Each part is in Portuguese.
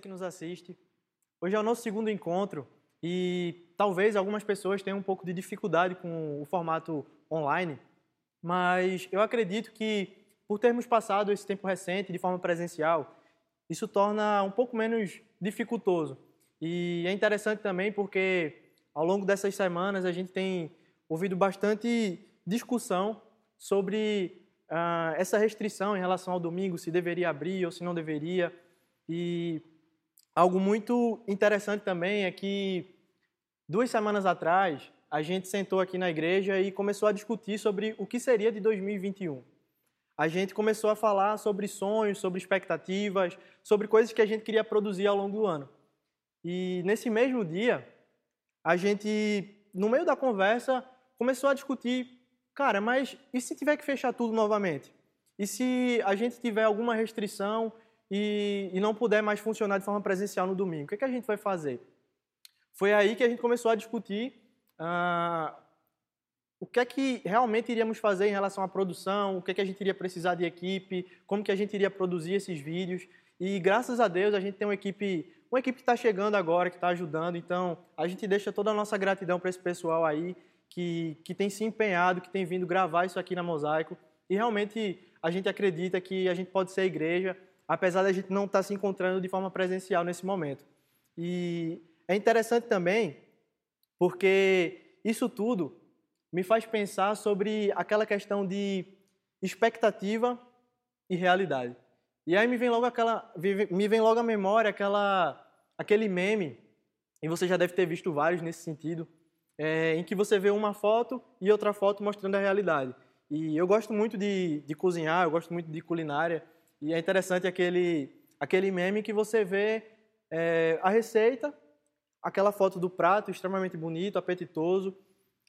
que nos assiste. Hoje é o nosso segundo encontro e talvez algumas pessoas tenham um pouco de dificuldade com o formato online, mas eu acredito que por termos passado esse tempo recente de forma presencial, isso torna um pouco menos dificultoso. E é interessante também porque ao longo dessas semanas a gente tem ouvido bastante discussão sobre uh, essa restrição em relação ao domingo, se deveria abrir ou se não deveria. E algo muito interessante também é que duas semanas atrás a gente sentou aqui na igreja e começou a discutir sobre o que seria de 2021. A gente começou a falar sobre sonhos, sobre expectativas, sobre coisas que a gente queria produzir ao longo do ano. E nesse mesmo dia, a gente, no meio da conversa, começou a discutir Cara, mas e se tiver que fechar tudo novamente? E se a gente tiver alguma restrição e, e não puder mais funcionar de forma presencial no domingo? O que, é que a gente vai fazer? Foi aí que a gente começou a discutir ah, o que é que realmente iríamos fazer em relação à produção, o que é que a gente iria precisar de equipe, como que a gente iria produzir esses vídeos. E graças a Deus a gente tem uma equipe, uma equipe que está chegando agora, que está ajudando. Então a gente deixa toda a nossa gratidão para esse pessoal aí que, que tem se empenhado, que tem vindo gravar isso aqui na Mosaico. E realmente a gente acredita que a gente pode ser a igreja, apesar da gente não estar se encontrando de forma presencial nesse momento. E é interessante também porque isso tudo me faz pensar sobre aquela questão de expectativa e realidade. E aí me vem logo aquela me vem logo à memória aquela aquele meme, e você já deve ter visto vários nesse sentido, é, em que você vê uma foto e outra foto mostrando a realidade. E eu gosto muito de, de cozinhar, eu gosto muito de culinária, e é interessante aquele, aquele meme que você vê é, a receita, aquela foto do prato extremamente bonito, apetitoso,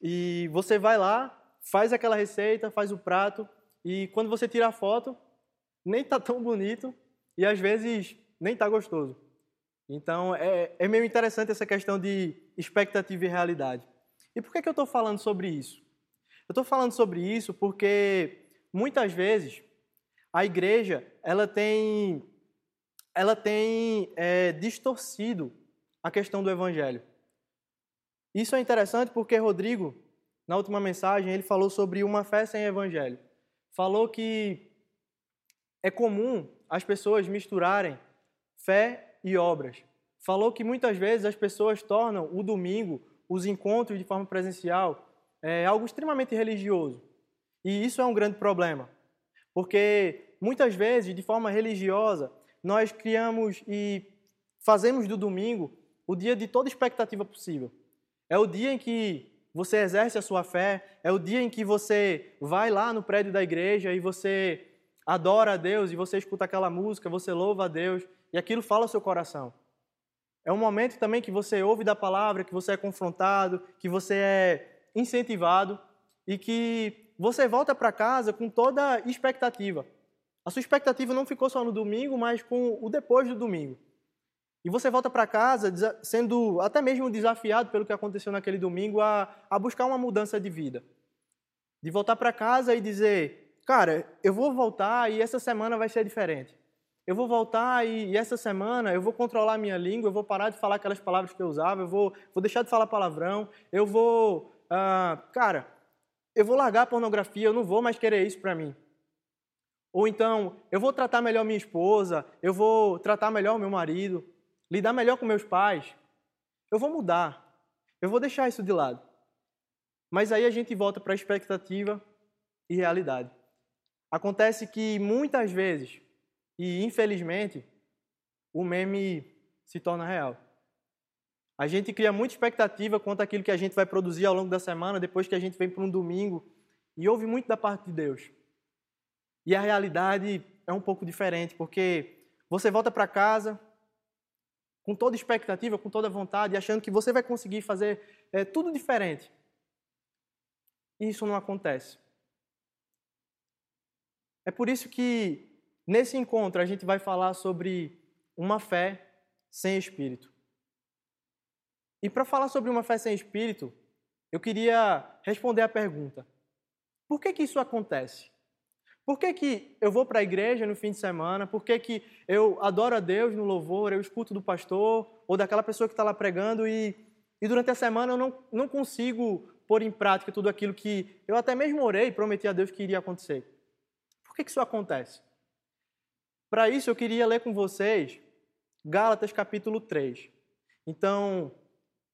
e você vai lá, faz aquela receita, faz o prato, e quando você tira a foto, nem tá tão bonito e às vezes nem tá gostoso. Então é, é meio interessante essa questão de expectativa e realidade. E por que, que eu estou falando sobre isso? Eu estou falando sobre isso porque muitas vezes a igreja ela tem, ela tem é, distorcido a questão do evangelho. Isso é interessante porque Rodrigo, na última mensagem, ele falou sobre uma fé sem evangelho. Falou que é comum as pessoas misturarem fé e obras. Falou que muitas vezes as pessoas tornam o domingo os encontros de forma presencial é algo extremamente religioso. E isso é um grande problema, porque muitas vezes, de forma religiosa, nós criamos e fazemos do domingo o dia de toda expectativa possível. É o dia em que você exerce a sua fé, é o dia em que você vai lá no prédio da igreja e você adora a Deus e você escuta aquela música, você louva a Deus e aquilo fala ao seu coração. É um momento também que você ouve da palavra, que você é confrontado, que você é incentivado e que você volta para casa com toda expectativa. A sua expectativa não ficou só no domingo, mas com o depois do domingo. E você volta para casa sendo até mesmo desafiado pelo que aconteceu naquele domingo a, a buscar uma mudança de vida. De voltar para casa e dizer: Cara, eu vou voltar e essa semana vai ser diferente eu vou voltar e, e, essa semana eu vou controlar a minha língua, eu vou parar de falar aquelas palavras que eu usava, eu vou, vou deixar de falar palavrão, eu vou. Ah, cara, eu vou largar a pornografia, eu não vou mais querer isso para mim. Ou então, eu vou tratar melhor minha esposa, eu vou tratar melhor meu marido, lidar melhor com meus pais. Eu vou mudar, eu vou deixar isso de lado. Mas aí a gente volta para a expectativa e realidade. Acontece que muitas vezes e, infelizmente, o meme se torna real. A gente cria muita expectativa quanto àquilo que a gente vai produzir ao longo da semana, depois que a gente vem para um domingo, e ouve muito da parte de Deus. E a realidade é um pouco diferente, porque você volta para casa com toda expectativa, com toda vontade, achando que você vai conseguir fazer é, tudo diferente. E isso não acontece. É por isso que Nesse encontro, a gente vai falar sobre uma fé sem espírito. E para falar sobre uma fé sem espírito, eu queria responder a pergunta: por que, que isso acontece? Por que, que eu vou para a igreja no fim de semana? Por que, que eu adoro a Deus no louvor, eu escuto do pastor ou daquela pessoa que está lá pregando e, e durante a semana eu não, não consigo pôr em prática tudo aquilo que eu até mesmo orei e prometi a Deus que iria acontecer? Por que, que isso acontece? Para isso eu queria ler com vocês Gálatas capítulo 3. Então,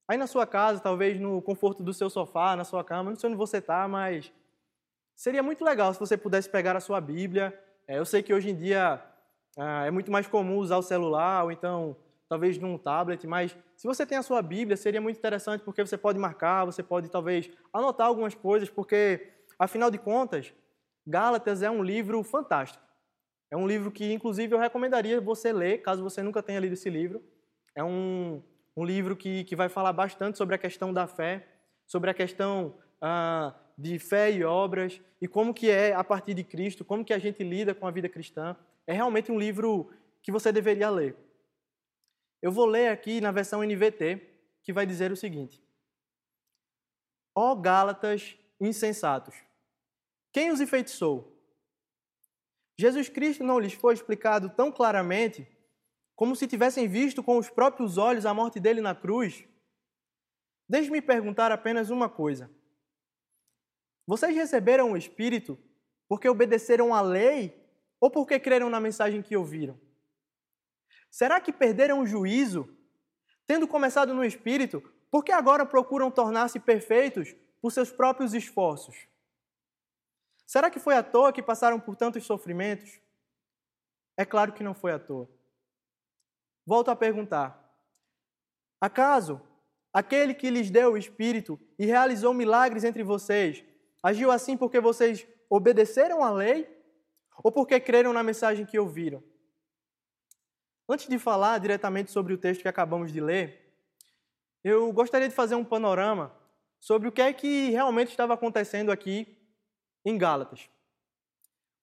aí na sua casa, talvez no conforto do seu sofá, na sua cama, não sei onde você está, mas Seria muito legal se você pudesse pegar a sua Bíblia. É, eu sei que hoje em dia ah, é muito mais comum usar o celular ou então talvez num tablet, mas se você tem a sua Bíblia, seria muito interessante porque você pode marcar, você pode talvez anotar algumas coisas, porque afinal de contas, Gálatas é um livro fantástico. É um livro que, inclusive, eu recomendaria você ler, caso você nunca tenha lido esse livro. É um, um livro que, que vai falar bastante sobre a questão da fé, sobre a questão ah, de fé e obras e como que é a partir de Cristo, como que a gente lida com a vida cristã. É realmente um livro que você deveria ler. Eu vou ler aqui na versão NVT, que vai dizer o seguinte: Ó oh, Gálatas insensatos, quem os enfeitiçou? Jesus Cristo não lhes foi explicado tão claramente como se tivessem visto com os próprios olhos a morte dele na cruz? Deixe-me perguntar apenas uma coisa. Vocês receberam o Espírito porque obedeceram à lei ou porque creram na mensagem que ouviram? Será que perderam o juízo, tendo começado no Espírito, porque agora procuram tornar-se perfeitos por seus próprios esforços? Será que foi à toa que passaram por tantos sofrimentos? É claro que não foi à toa. Volto a perguntar: acaso aquele que lhes deu o Espírito e realizou milagres entre vocês Agiu assim porque vocês obedeceram à lei ou porque creram na mensagem que ouviram? Antes de falar diretamente sobre o texto que acabamos de ler, eu gostaria de fazer um panorama sobre o que é que realmente estava acontecendo aqui em Gálatas.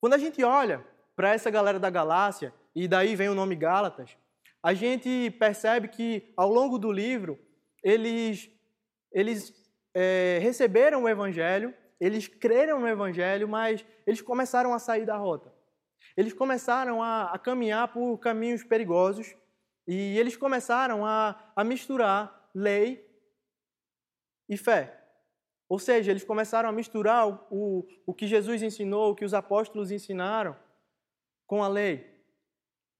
Quando a gente olha para essa galera da Galácia, e daí vem o nome Gálatas, a gente percebe que ao longo do livro eles, eles é, receberam o Evangelho eles creram no Evangelho, mas eles começaram a sair da rota. Eles começaram a, a caminhar por caminhos perigosos e eles começaram a, a misturar lei e fé. Ou seja, eles começaram a misturar o, o, o que Jesus ensinou, o que os apóstolos ensinaram, com a lei.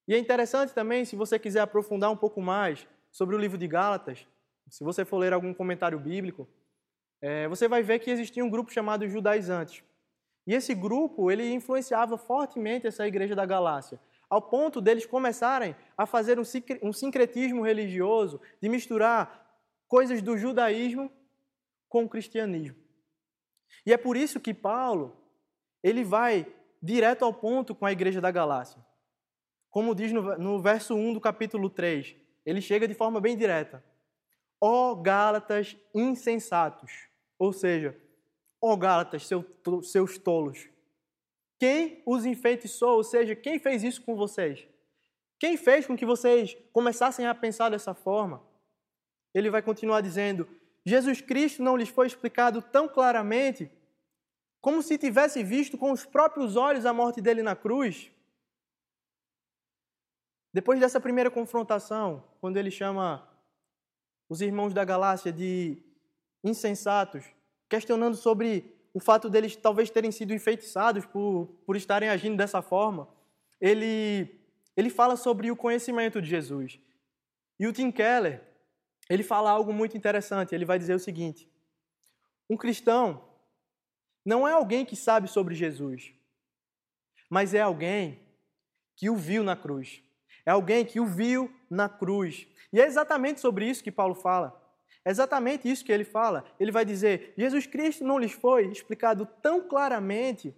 E é interessante também, se você quiser aprofundar um pouco mais sobre o livro de Gálatas, se você for ler algum comentário bíblico, é, você vai ver que existia um grupo chamado judaizantes. E esse grupo, ele influenciava fortemente essa igreja da Galácia, ao ponto deles começarem a fazer um sincretismo religioso, de misturar coisas do judaísmo com o cristianismo. E é por isso que Paulo, ele vai direto ao ponto com a igreja da Galácia. Como diz no, no verso 1 do capítulo 3, ele chega de forma bem direta. Ó oh, Gálatas insensatos! Ou seja, ó oh Gálatas, seu, seus tolos, quem os enfeitiçou? Ou seja, quem fez isso com vocês? Quem fez com que vocês começassem a pensar dessa forma? Ele vai continuar dizendo: Jesus Cristo não lhes foi explicado tão claramente como se tivesse visto com os próprios olhos a morte dele na cruz. Depois dessa primeira confrontação, quando ele chama os irmãos da Galácia de insensatos, questionando sobre o fato deles talvez terem sido enfeitiçados por, por estarem agindo dessa forma, ele, ele fala sobre o conhecimento de Jesus. E o Tim Keller, ele fala algo muito interessante. Ele vai dizer o seguinte: um cristão não é alguém que sabe sobre Jesus, mas é alguém que o viu na cruz. É alguém que o viu na cruz. E é exatamente sobre isso que Paulo fala. É exatamente isso que ele fala. Ele vai dizer: Jesus Cristo não lhes foi explicado tão claramente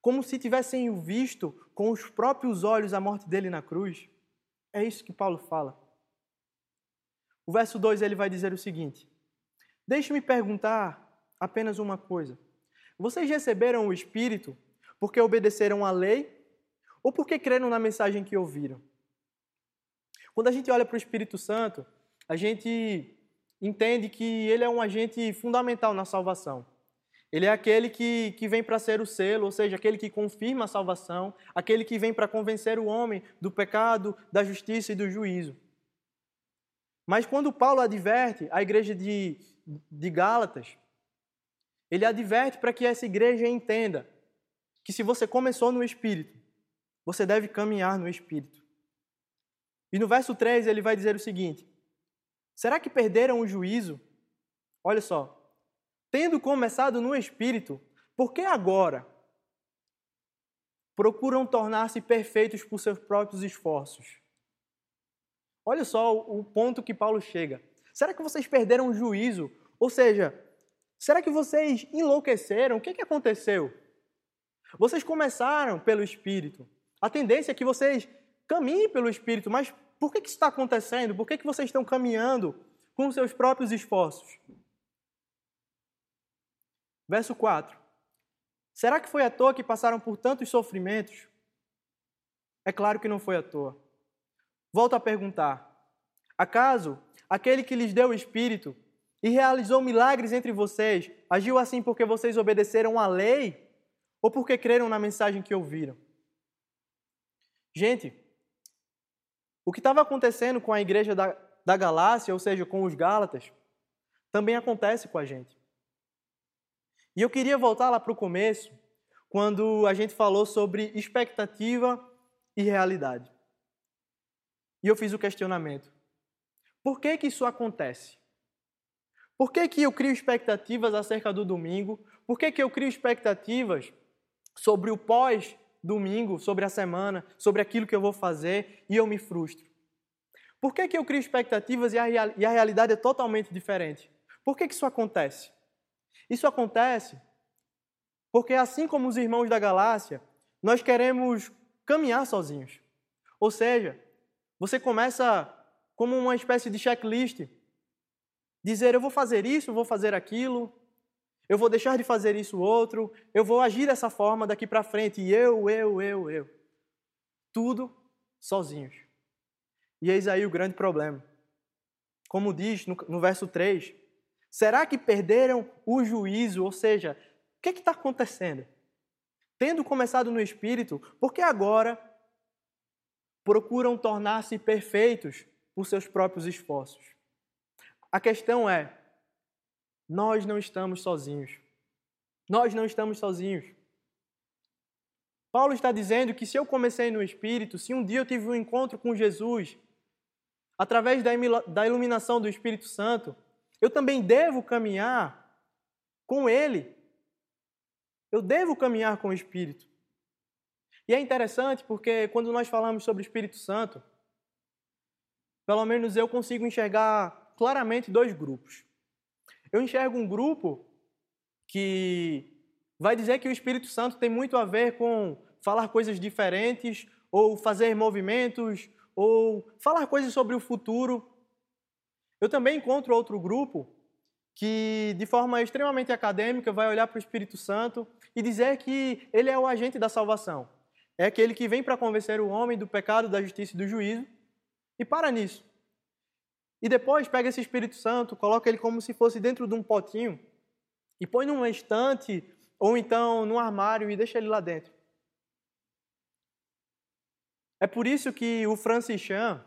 como se tivessem visto com os próprios olhos a morte dele na cruz. É isso que Paulo fala. O verso 2 ele vai dizer o seguinte: Deixe-me perguntar apenas uma coisa. Vocês receberam o Espírito porque obedeceram à lei ou porque creram na mensagem que ouviram? Quando a gente olha para o Espírito Santo, a gente entende que ele é um agente fundamental na salvação. Ele é aquele que, que vem para ser o selo, ou seja, aquele que confirma a salvação, aquele que vem para convencer o homem do pecado, da justiça e do juízo. Mas quando Paulo adverte a igreja de, de Gálatas, ele adverte para que essa igreja entenda que se você começou no Espírito, você deve caminhar no Espírito. E no verso 3 ele vai dizer o seguinte: Será que perderam o juízo? Olha só, tendo começado no Espírito, por que agora procuram tornar-se perfeitos por seus próprios esforços? Olha só o ponto que Paulo chega. Será que vocês perderam o juízo? Ou seja, será que vocês enlouqueceram? O que, que aconteceu? Vocês começaram pelo Espírito. A tendência é que vocês caminhem pelo Espírito, mas por que, que isso está acontecendo? Por que, que vocês estão caminhando com seus próprios esforços? Verso 4. Será que foi à toa que passaram por tantos sofrimentos? É claro que não foi à toa. Volto a perguntar: acaso aquele que lhes deu o Espírito e realizou milagres entre vocês agiu assim porque vocês obedeceram à lei ou porque creram na mensagem que ouviram? Gente, o que estava acontecendo com a igreja da, da Galácia, ou seja, com os Gálatas, também acontece com a gente. E eu queria voltar lá para o começo, quando a gente falou sobre expectativa e realidade. E eu fiz o questionamento: por que, que isso acontece? Por que, que eu crio expectativas acerca do domingo? Por que, que eu crio expectativas sobre o pós-domingo, sobre a semana, sobre aquilo que eu vou fazer e eu me frustro? Por que, que eu crio expectativas e a, e a realidade é totalmente diferente? Por que, que isso acontece? Isso acontece porque, assim como os irmãos da Galácia, nós queremos caminhar sozinhos. Ou seja, você começa como uma espécie de checklist. Dizer, eu vou fazer isso, eu vou fazer aquilo, eu vou deixar de fazer isso outro, eu vou agir dessa forma daqui para frente, e eu, eu, eu, eu. Tudo sozinhos. E eis aí o grande problema. Como diz no, no verso 3, Será que perderam o juízo? Ou seja, o que é está acontecendo? Tendo começado no Espírito, por que agora procuram tornar-se perfeitos por seus próprios esforços? A questão é: nós não estamos sozinhos. Nós não estamos sozinhos. Paulo está dizendo que se eu comecei no Espírito, se um dia eu tive um encontro com Jesus, através da iluminação do Espírito Santo, eu também devo caminhar com Ele. Eu devo caminhar com o Espírito. E é interessante porque quando nós falamos sobre o Espírito Santo, pelo menos eu consigo enxergar claramente dois grupos. Eu enxergo um grupo que vai dizer que o Espírito Santo tem muito a ver com falar coisas diferentes, ou fazer movimentos, ou falar coisas sobre o futuro. Eu também encontro outro grupo que, de forma extremamente acadêmica, vai olhar para o Espírito Santo e dizer que ele é o agente da salvação. É aquele que vem para convencer o homem do pecado, da justiça e do juízo e para nisso. E depois pega esse Espírito Santo, coloca ele como se fosse dentro de um potinho e põe numa estante ou então num armário e deixa ele lá dentro. É por isso que o Francis Chan,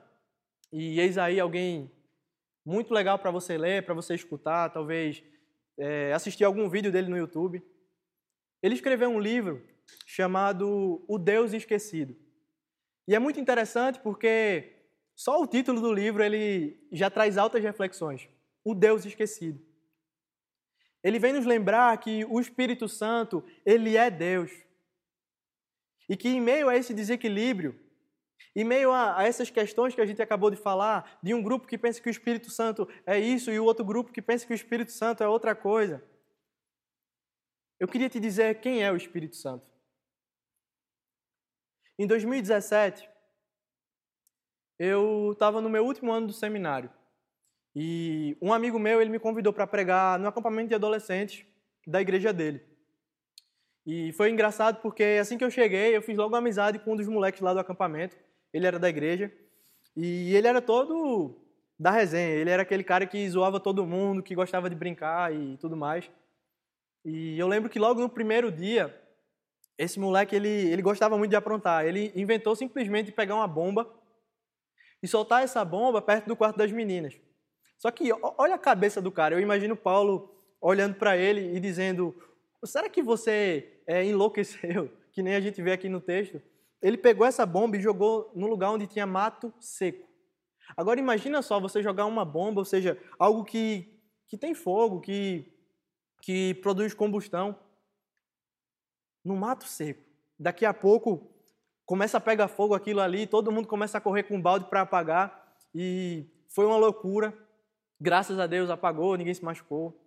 e eis aí alguém muito legal para você ler, para você escutar, talvez é, assistir algum vídeo dele no YouTube. Ele escreveu um livro chamado O Deus Esquecido. E é muito interessante porque só o título do livro ele já traz altas reflexões. O Deus Esquecido. Ele vem nos lembrar que o Espírito Santo, ele é Deus. E que em meio a esse desequilíbrio, em meio a, a, essas questões que a gente acabou de falar, de um grupo que pensa que o Espírito Santo é isso e o outro grupo que pensa que o Espírito Santo é outra coisa, eu queria te dizer quem é o Espírito Santo. Em 2017, eu estava no meu último ano do seminário e um amigo meu ele me convidou para pregar no acampamento de adolescentes da igreja dele. E foi engraçado porque assim que eu cheguei, eu fiz logo amizade com um dos moleques lá do acampamento ele era da igreja e ele era todo da resenha. Ele era aquele cara que zoava todo mundo, que gostava de brincar e tudo mais. E eu lembro que logo no primeiro dia, esse moleque ele, ele gostava muito de aprontar. Ele inventou simplesmente pegar uma bomba e soltar essa bomba perto do quarto das meninas. Só que olha a cabeça do cara. Eu imagino Paulo olhando para ele e dizendo: Será que você é, enlouqueceu? Que nem a gente vê aqui no texto. Ele pegou essa bomba e jogou no lugar onde tinha mato seco. Agora imagina só você jogar uma bomba, ou seja, algo que, que tem fogo, que, que produz combustão, no mato seco. Daqui a pouco começa a pegar fogo aquilo ali, todo mundo começa a correr com um balde para apagar e foi uma loucura. Graças a Deus apagou, ninguém se machucou.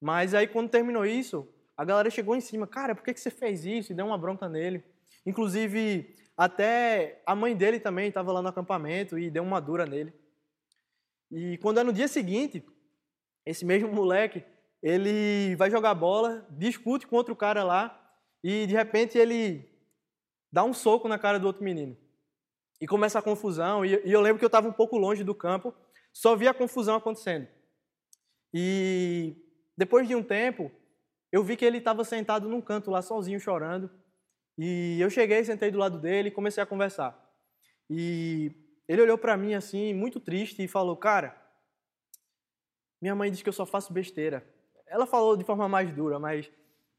Mas aí quando terminou isso, a galera chegou em cima, cara, por que, que você fez isso? E deu uma bronca nele. Inclusive, até a mãe dele também estava lá no acampamento e deu uma dura nele. E quando é no dia seguinte, esse mesmo moleque, ele vai jogar bola, discute com outro cara lá e de repente ele dá um soco na cara do outro menino. E começa a confusão. E eu lembro que eu estava um pouco longe do campo, só vi a confusão acontecendo. E depois de um tempo, eu vi que ele estava sentado num canto lá sozinho chorando. E eu cheguei, sentei do lado dele e comecei a conversar. E ele olhou para mim assim, muito triste, e falou: Cara, minha mãe diz que eu só faço besteira. Ela falou de forma mais dura, mas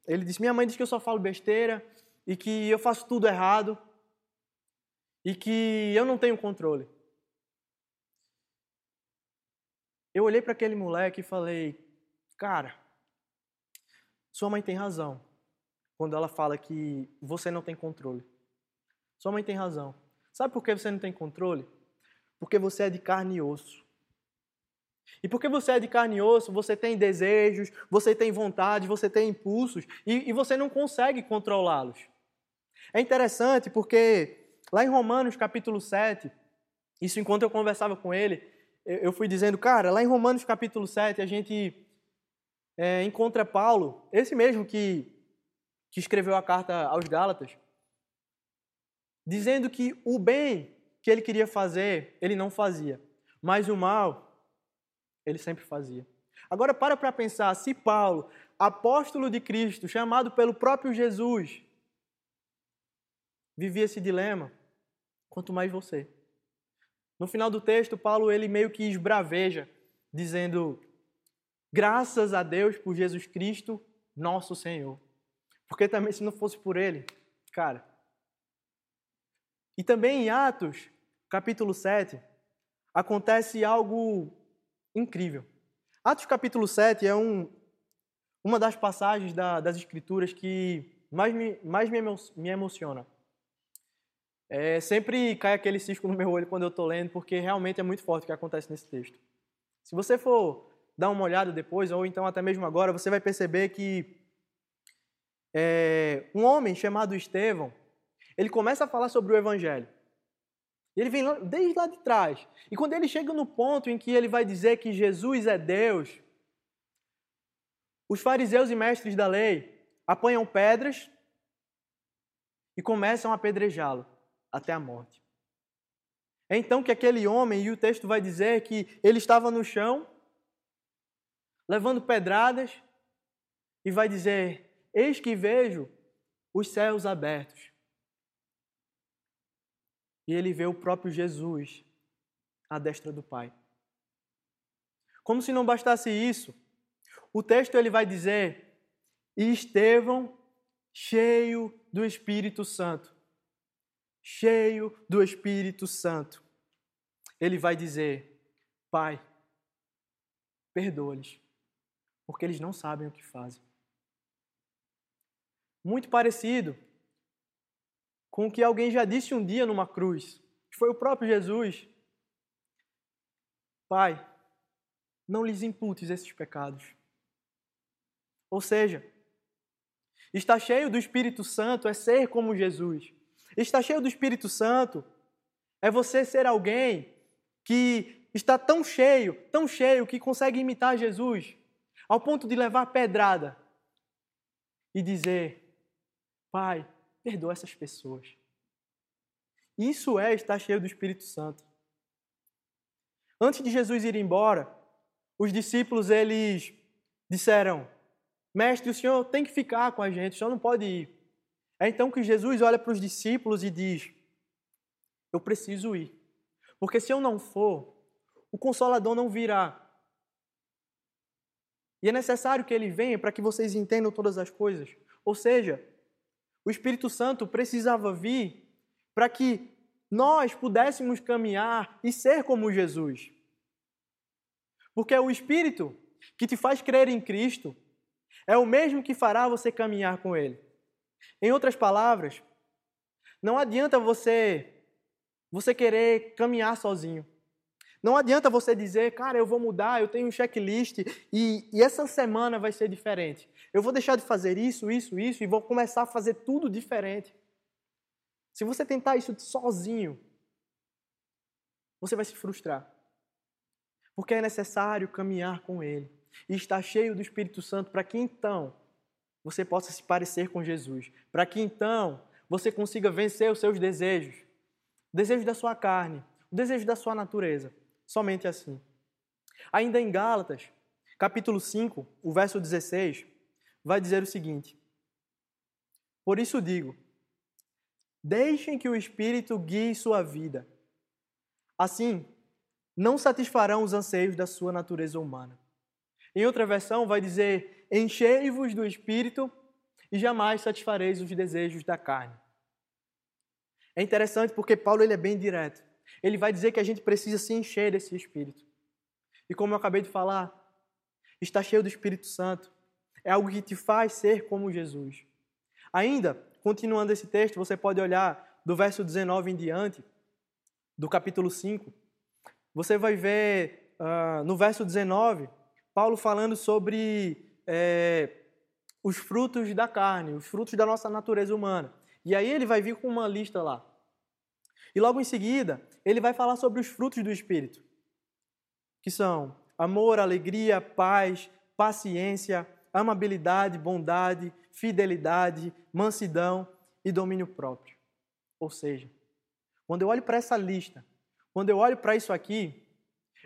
ele disse: Minha mãe diz que eu só falo besteira e que eu faço tudo errado e que eu não tenho controle. Eu olhei para aquele moleque e falei: Cara, sua mãe tem razão quando ela fala que você não tem controle. Sua mãe tem razão. Sabe por que você não tem controle? Porque você é de carne e osso. E porque você é de carne e osso, você tem desejos, você tem vontade, você tem impulsos e, e você não consegue controlá-los. É interessante porque lá em Romanos capítulo 7, isso enquanto eu conversava com ele, eu fui dizendo, cara, lá em Romanos capítulo 7 a gente é, encontra Paulo, esse mesmo que, que escreveu a carta aos Gálatas, dizendo que o bem que ele queria fazer, ele não fazia, mas o mal, ele sempre fazia. Agora para para pensar, se Paulo, apóstolo de Cristo, chamado pelo próprio Jesus, vivia esse dilema, quanto mais você. No final do texto, Paulo ele meio que esbraveja, dizendo: Graças a Deus por Jesus Cristo, nosso Senhor. Porque também se não fosse por ele, cara. E também em Atos, capítulo 7, acontece algo incrível. Atos capítulo 7 é um, uma das passagens da, das Escrituras que mais me, mais me, me emociona. É, sempre cai aquele cisco no meu olho quando eu estou lendo, porque realmente é muito forte o que acontece nesse texto. Se você for dar uma olhada depois, ou então até mesmo agora, você vai perceber que é, um homem chamado Estevão, ele começa a falar sobre o Evangelho. Ele vem desde lá de trás. E quando ele chega no ponto em que ele vai dizer que Jesus é Deus, os fariseus e mestres da lei apanham pedras e começam a apedrejá-lo até a morte. É então que aquele homem, e o texto vai dizer que ele estava no chão levando pedradas, e vai dizer: Eis que vejo os céus abertos. E ele vê o próprio Jesus à destra do Pai. Como se não bastasse isso, o texto ele vai dizer: E Estevão, cheio do Espírito Santo, cheio do Espírito Santo, ele vai dizer: Pai, perdoa-lhes, porque eles não sabem o que fazem. Muito parecido com o que alguém já disse um dia numa cruz, que foi o próprio Jesus. Pai, não lhes imputes esses pecados. Ou seja, estar cheio do Espírito Santo é ser como Jesus. Estar cheio do Espírito Santo é você ser alguém que está tão cheio, tão cheio, que consegue imitar Jesus ao ponto de levar pedrada e dizer: Pai, perdoa essas pessoas. Isso é estar cheio do Espírito Santo. Antes de Jesus ir embora, os discípulos eles disseram: Mestre, o Senhor tem que ficar com a gente, o Senhor não pode ir. É então que Jesus olha para os discípulos e diz: Eu preciso ir. Porque se eu não for, o consolador não virá. E é necessário que ele venha para que vocês entendam todas as coisas. Ou seja, o Espírito Santo precisava vir para que nós pudéssemos caminhar e ser como Jesus. Porque é o Espírito que te faz crer em Cristo é o mesmo que fará você caminhar com Ele. Em outras palavras, não adianta você você querer caminhar sozinho. Não adianta você dizer, cara, eu vou mudar, eu tenho um checklist e, e, essa semana vai ser diferente. Eu vou deixar de fazer isso, isso, isso e vou começar a fazer tudo diferente. Se você tentar isso sozinho, você vai se frustrar. Porque é necessário caminhar com Ele e estar cheio do Espírito Santo para que então você possa se parecer com Jesus. Para que então você consiga vencer os seus desejos, o desejo da sua carne, o desejo da sua natureza. Somente assim. Ainda em Gálatas, capítulo 5, o verso 16, vai dizer o seguinte: Por isso digo, deixem que o Espírito guie sua vida. Assim, não satisfarão os anseios da sua natureza humana. Em outra versão, vai dizer: Enchei-vos do Espírito e jamais satisfareis os desejos da carne. É interessante porque Paulo ele é bem direto. Ele vai dizer que a gente precisa se encher desse Espírito. E como eu acabei de falar, estar cheio do Espírito Santo é algo que te faz ser como Jesus. Ainda, continuando esse texto, você pode olhar do verso 19 em diante, do capítulo 5. Você vai ver uh, no verso 19, Paulo falando sobre é, os frutos da carne, os frutos da nossa natureza humana. E aí ele vai vir com uma lista lá. E logo em seguida, ele vai falar sobre os frutos do Espírito, que são amor, alegria, paz, paciência, amabilidade, bondade, fidelidade, mansidão e domínio próprio. Ou seja, quando eu olho para essa lista, quando eu olho para isso aqui,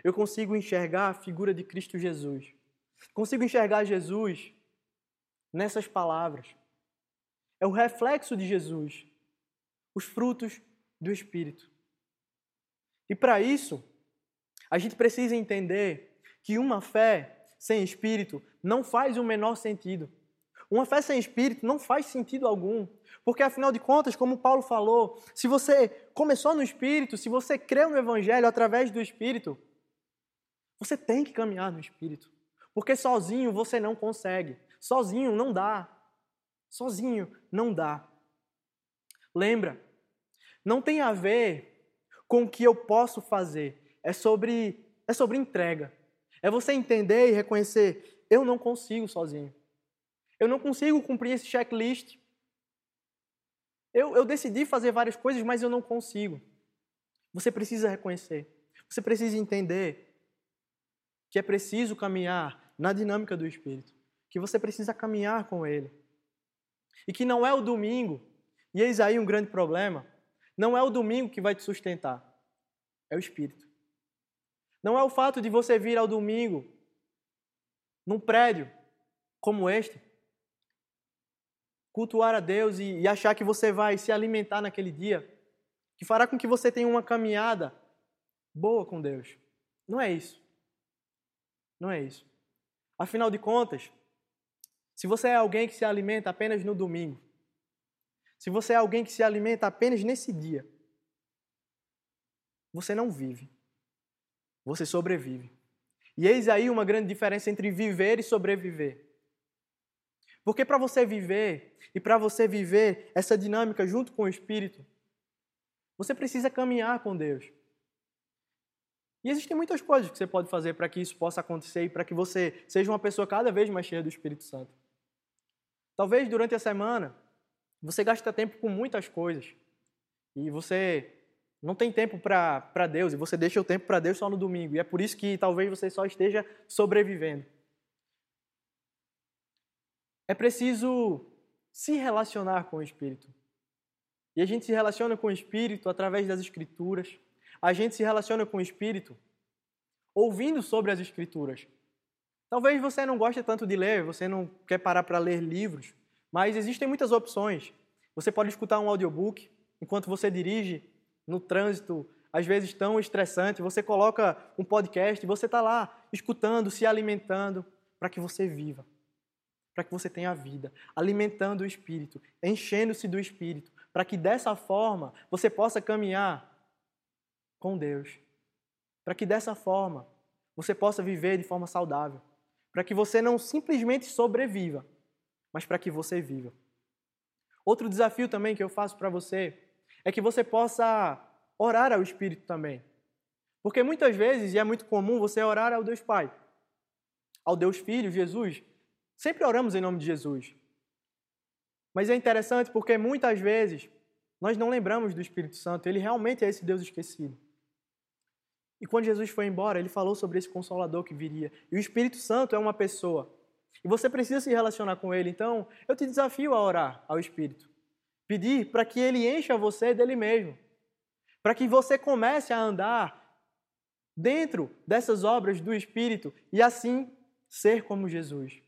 eu consigo enxergar a figura de Cristo Jesus. Consigo enxergar Jesus nessas palavras. É o reflexo de Jesus, os frutos do Espírito. E para isso, a gente precisa entender que uma fé sem Espírito não faz o menor sentido. Uma fé sem Espírito não faz sentido algum. Porque, afinal de contas, como Paulo falou, se você começou no Espírito, se você creu no Evangelho através do Espírito, você tem que caminhar no Espírito. Porque sozinho você não consegue. Sozinho não dá. Sozinho não dá. Lembra, não tem a ver com o que eu posso fazer. É sobre, é sobre entrega. É você entender e reconhecer: eu não consigo sozinho. Eu não consigo cumprir esse checklist. Eu, eu decidi fazer várias coisas, mas eu não consigo. Você precisa reconhecer. Você precisa entender que é preciso caminhar na dinâmica do Espírito. Que você precisa caminhar com Ele. E que não é o domingo, e eis aí um grande problema, não é o domingo que vai te sustentar, é o Espírito. Não é o fato de você vir ao domingo num prédio como este, cultuar a Deus e, e achar que você vai se alimentar naquele dia, que fará com que você tenha uma caminhada boa com Deus. Não é isso. Não é isso. Afinal de contas, se você é alguém que se alimenta apenas no domingo, se você é alguém que se alimenta apenas nesse dia, você não vive. Você sobrevive. E eis aí uma grande diferença entre viver e sobreviver. Porque para você viver e para você viver essa dinâmica junto com o Espírito, você precisa caminhar com Deus. E existem muitas coisas que você pode fazer para que isso possa acontecer e para que você seja uma pessoa cada vez mais cheia do Espírito Santo. Talvez durante a semana você gasta tempo com muitas coisas e você não tem tempo para Deus e você deixa o tempo para Deus só no domingo. E é por isso que talvez você só esteja sobrevivendo. É preciso se relacionar com o Espírito. E a gente se relaciona com o Espírito através das Escrituras. A gente se relaciona com o Espírito ouvindo sobre as Escrituras. Talvez você não goste tanto de ler, você não quer parar para ler livros, mas existem muitas opções. Você pode escutar um audiobook enquanto você dirige no trânsito, às vezes tão estressante, você coloca um podcast e você está lá escutando, se alimentando para que você viva, para que você tenha vida, alimentando o espírito, enchendo-se do espírito, para que dessa forma você possa caminhar com Deus, para que dessa forma você possa viver de forma saudável para que você não simplesmente sobreviva, mas para que você viva. Outro desafio também que eu faço para você é que você possa orar ao Espírito também. Porque muitas vezes, e é muito comum, você orar ao Deus Pai, ao Deus Filho, Jesus. Sempre oramos em nome de Jesus. Mas é interessante porque muitas vezes nós não lembramos do Espírito Santo, ele realmente é esse Deus esquecido. E quando Jesus foi embora, ele falou sobre esse consolador que viria. E o Espírito Santo é uma pessoa. E você precisa se relacionar com ele. Então, eu te desafio a orar ao Espírito. Pedir para que ele encha você dele mesmo. Para que você comece a andar dentro dessas obras do Espírito e assim ser como Jesus.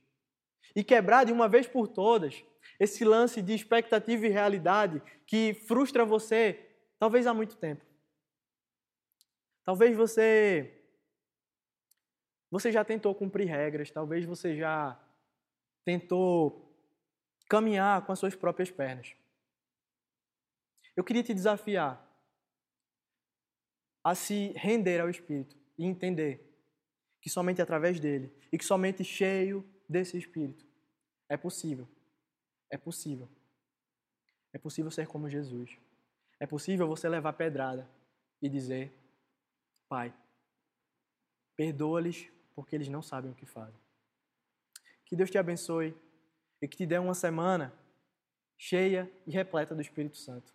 E quebrar de uma vez por todas esse lance de expectativa e realidade que frustra você, talvez há muito tempo. Talvez você você já tentou cumprir regras, talvez você já tentou caminhar com as suas próprias pernas. Eu queria te desafiar a se render ao Espírito e entender que somente através dele e que somente cheio desse Espírito é possível. É possível. É possível ser como Jesus. É possível você levar pedrada e dizer: Pai, perdoa-lhes porque eles não sabem o que fazem. Que Deus te abençoe e que te dê uma semana cheia e repleta do Espírito Santo.